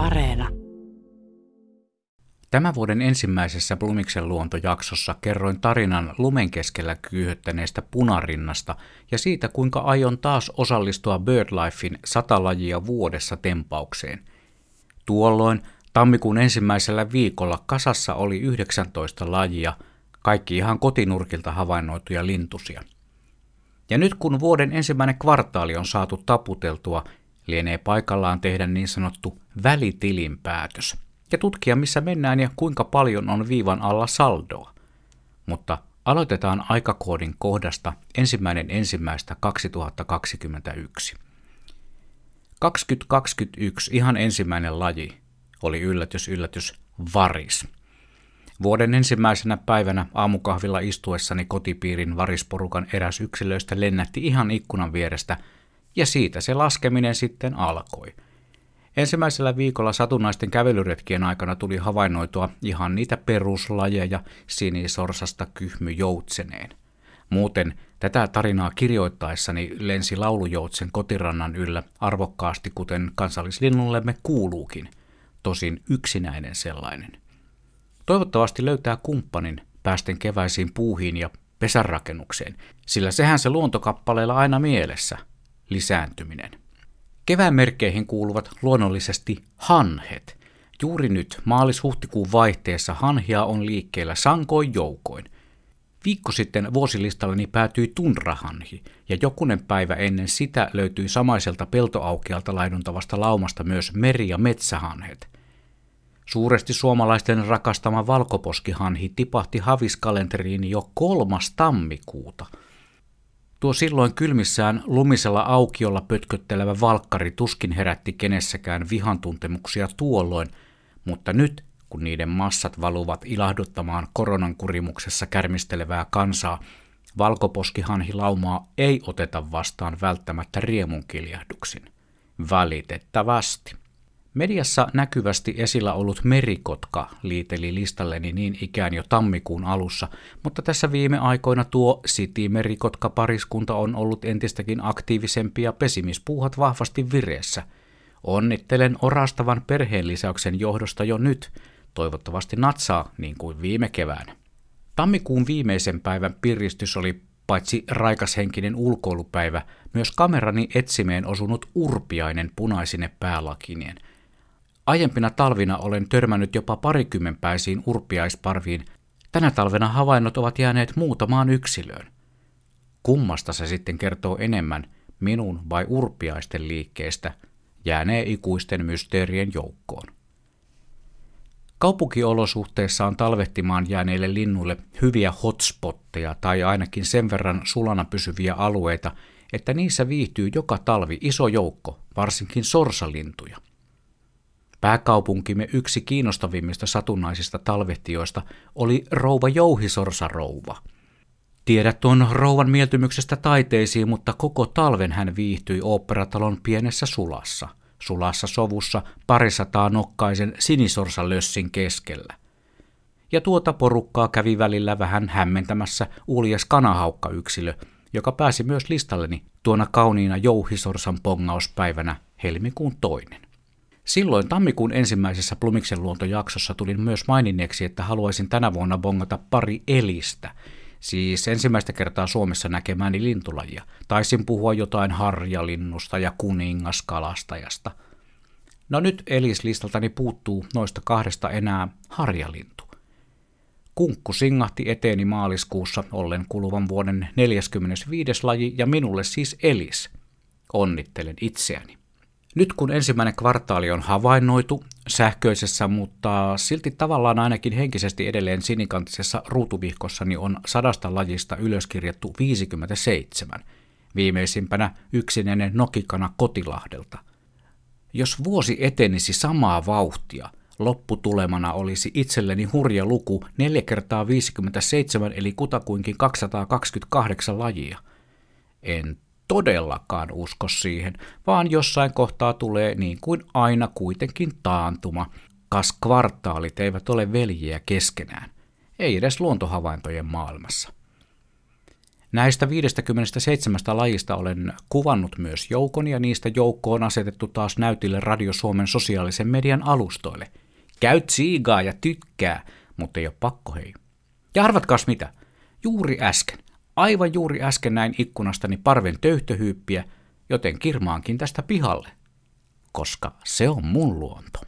Areena. Tämän vuoden ensimmäisessä Blumiksen luontojaksossa kerroin tarinan lumen keskellä kyyhöttäneestä punarinnasta ja siitä, kuinka aion taas osallistua BirdLifein sata lajia vuodessa tempaukseen. Tuolloin tammikuun ensimmäisellä viikolla kasassa oli 19 lajia, kaikki ihan kotinurkilta havainnoituja lintusia. Ja nyt kun vuoden ensimmäinen kvartaali on saatu taputeltua, lienee paikallaan tehdä niin sanottu välitilinpäätös ja tutkia missä mennään ja kuinka paljon on viivan alla saldoa. Mutta aloitetaan aikakoodin kohdasta ensimmäinen ensimmäistä 2021. 2021 ihan ensimmäinen laji oli yllätys yllätys varis. Vuoden ensimmäisenä päivänä aamukahvilla istuessani kotipiirin varisporukan eräs yksilöistä lennätti ihan ikkunan vierestä – ja siitä se laskeminen sitten alkoi. Ensimmäisellä viikolla satunnaisten kävelyretkien aikana tuli havainnoitua ihan niitä peruslajeja sinisorsasta kyhmyjoutseneen. Muuten tätä tarinaa kirjoittaessani lensi laulujoutsen kotirannan yllä arvokkaasti, kuten kansallislinnullemme kuuluukin, tosin yksinäinen sellainen. Toivottavasti löytää kumppanin päästen keväisiin puuhiin ja pesänrakennukseen, sillä sehän se luontokappaleella aina mielessä – lisääntyminen. Kevään merkkeihin kuuluvat luonnollisesti hanhet. Juuri nyt maalis-huhtikuun vaihteessa hanhia on liikkeellä sankoin joukoin. Viikko sitten vuosilistalleni päätyi tunrahanhi, ja jokunen päivä ennen sitä löytyi samaiselta peltoaukealta laiduntavasta laumasta myös meri- ja metsähanhet. Suuresti suomalaisten rakastama valkoposkihanhi tipahti haviskalenteriin jo kolmas tammikuuta – Tuo silloin kylmissään lumisella aukiolla pötköttelevä valkkari tuskin herätti kenessäkään vihan tuntemuksia tuolloin, mutta nyt, kun niiden massat valuvat ilahduttamaan koronan kurimuksessa kärmistelevää kansaa, valkoposkihanhilaumaa ei oteta vastaan välttämättä riemunkiljahduksin. Valitettavasti. Mediassa näkyvästi esillä ollut merikotka liiteli listalleni niin ikään jo tammikuun alussa, mutta tässä viime aikoina tuo City-merikotka-pariskunta on ollut entistäkin aktiivisempi ja pesimispuuhat vahvasti vireessä. Onnittelen orastavan perheen lisäyksen johdosta jo nyt, toivottavasti natsaa niin kuin viime keväänä. Tammikuun viimeisen päivän piristys oli paitsi raikashenkinen ulkoilupäivä, myös kamerani etsimeen osunut urpiainen punaisine päälakinien – Aiempina talvina olen törmännyt jopa parikymmenpäisiin urpiaisparviin. Tänä talvena havainnot ovat jääneet muutamaan yksilöön. Kummasta se sitten kertoo enemmän, minun vai urpiaisten liikkeestä, jäänee ikuisten mysteerien joukkoon. Kaupunkiolosuhteissa on talvehtimaan jääneille linnuille hyviä hotspotteja tai ainakin sen verran sulana pysyviä alueita, että niissä viihtyy joka talvi iso joukko, varsinkin sorsalintuja – Pääkaupunkimme yksi kiinnostavimmista satunnaisista talvehtijoista oli rouva Jouhisorsa rouva. Tiedät tuon rouvan mieltymyksestä taiteisiin, mutta koko talven hän viihtyi oopperatalon pienessä sulassa, sulassa sovussa parisataa nokkaisen lössin keskellä. Ja tuota porukkaa kävi välillä vähän hämmentämässä uljas kanahaukka-yksilö, joka pääsi myös listalleni tuona kauniina Jouhisorsan pongauspäivänä helmikuun toinen. Silloin tammikuun ensimmäisessä Plumiksen luontojaksossa tulin myös maininneeksi, että haluaisin tänä vuonna bongata pari elistä, siis ensimmäistä kertaa Suomessa näkemäni lintulajia. Taisin puhua jotain harjalinnusta ja kuningaskalastajasta. No nyt elislistaltani puuttuu noista kahdesta enää harjalintu. Kunkku singahti eteeni maaliskuussa ollen kuluvan vuoden 45. laji ja minulle siis elis. Onnittelen itseäni. Nyt kun ensimmäinen kvartaali on havainnoitu sähköisessä, mutta silti tavallaan ainakin henkisesti edelleen sinikantisessa ruutuvihkossa, niin on sadasta lajista ylöskirjattu 57, viimeisimpänä yksinäinen nokikana Kotilahdelta. Jos vuosi etenisi samaa vauhtia, lopputulemana olisi itselleni hurja luku 4 kertaa 57 eli kutakuinkin 228 lajia. En todellakaan usko siihen, vaan jossain kohtaa tulee niin kuin aina kuitenkin taantuma, kas kvartaalit eivät ole veljiä keskenään, ei edes luontohavaintojen maailmassa. Näistä 57 lajista olen kuvannut myös joukon ja niistä joukkoon on asetettu taas näytille Radio Suomen sosiaalisen median alustoille. Käy tsiigaa ja tykkää, mutta ei ole pakko hei. Ja arvatkaas mitä? Juuri äsken, aivan juuri äsken näin ikkunastani parven töyhtöhyyppiä, joten kirmaankin tästä pihalle, koska se on mun luonto.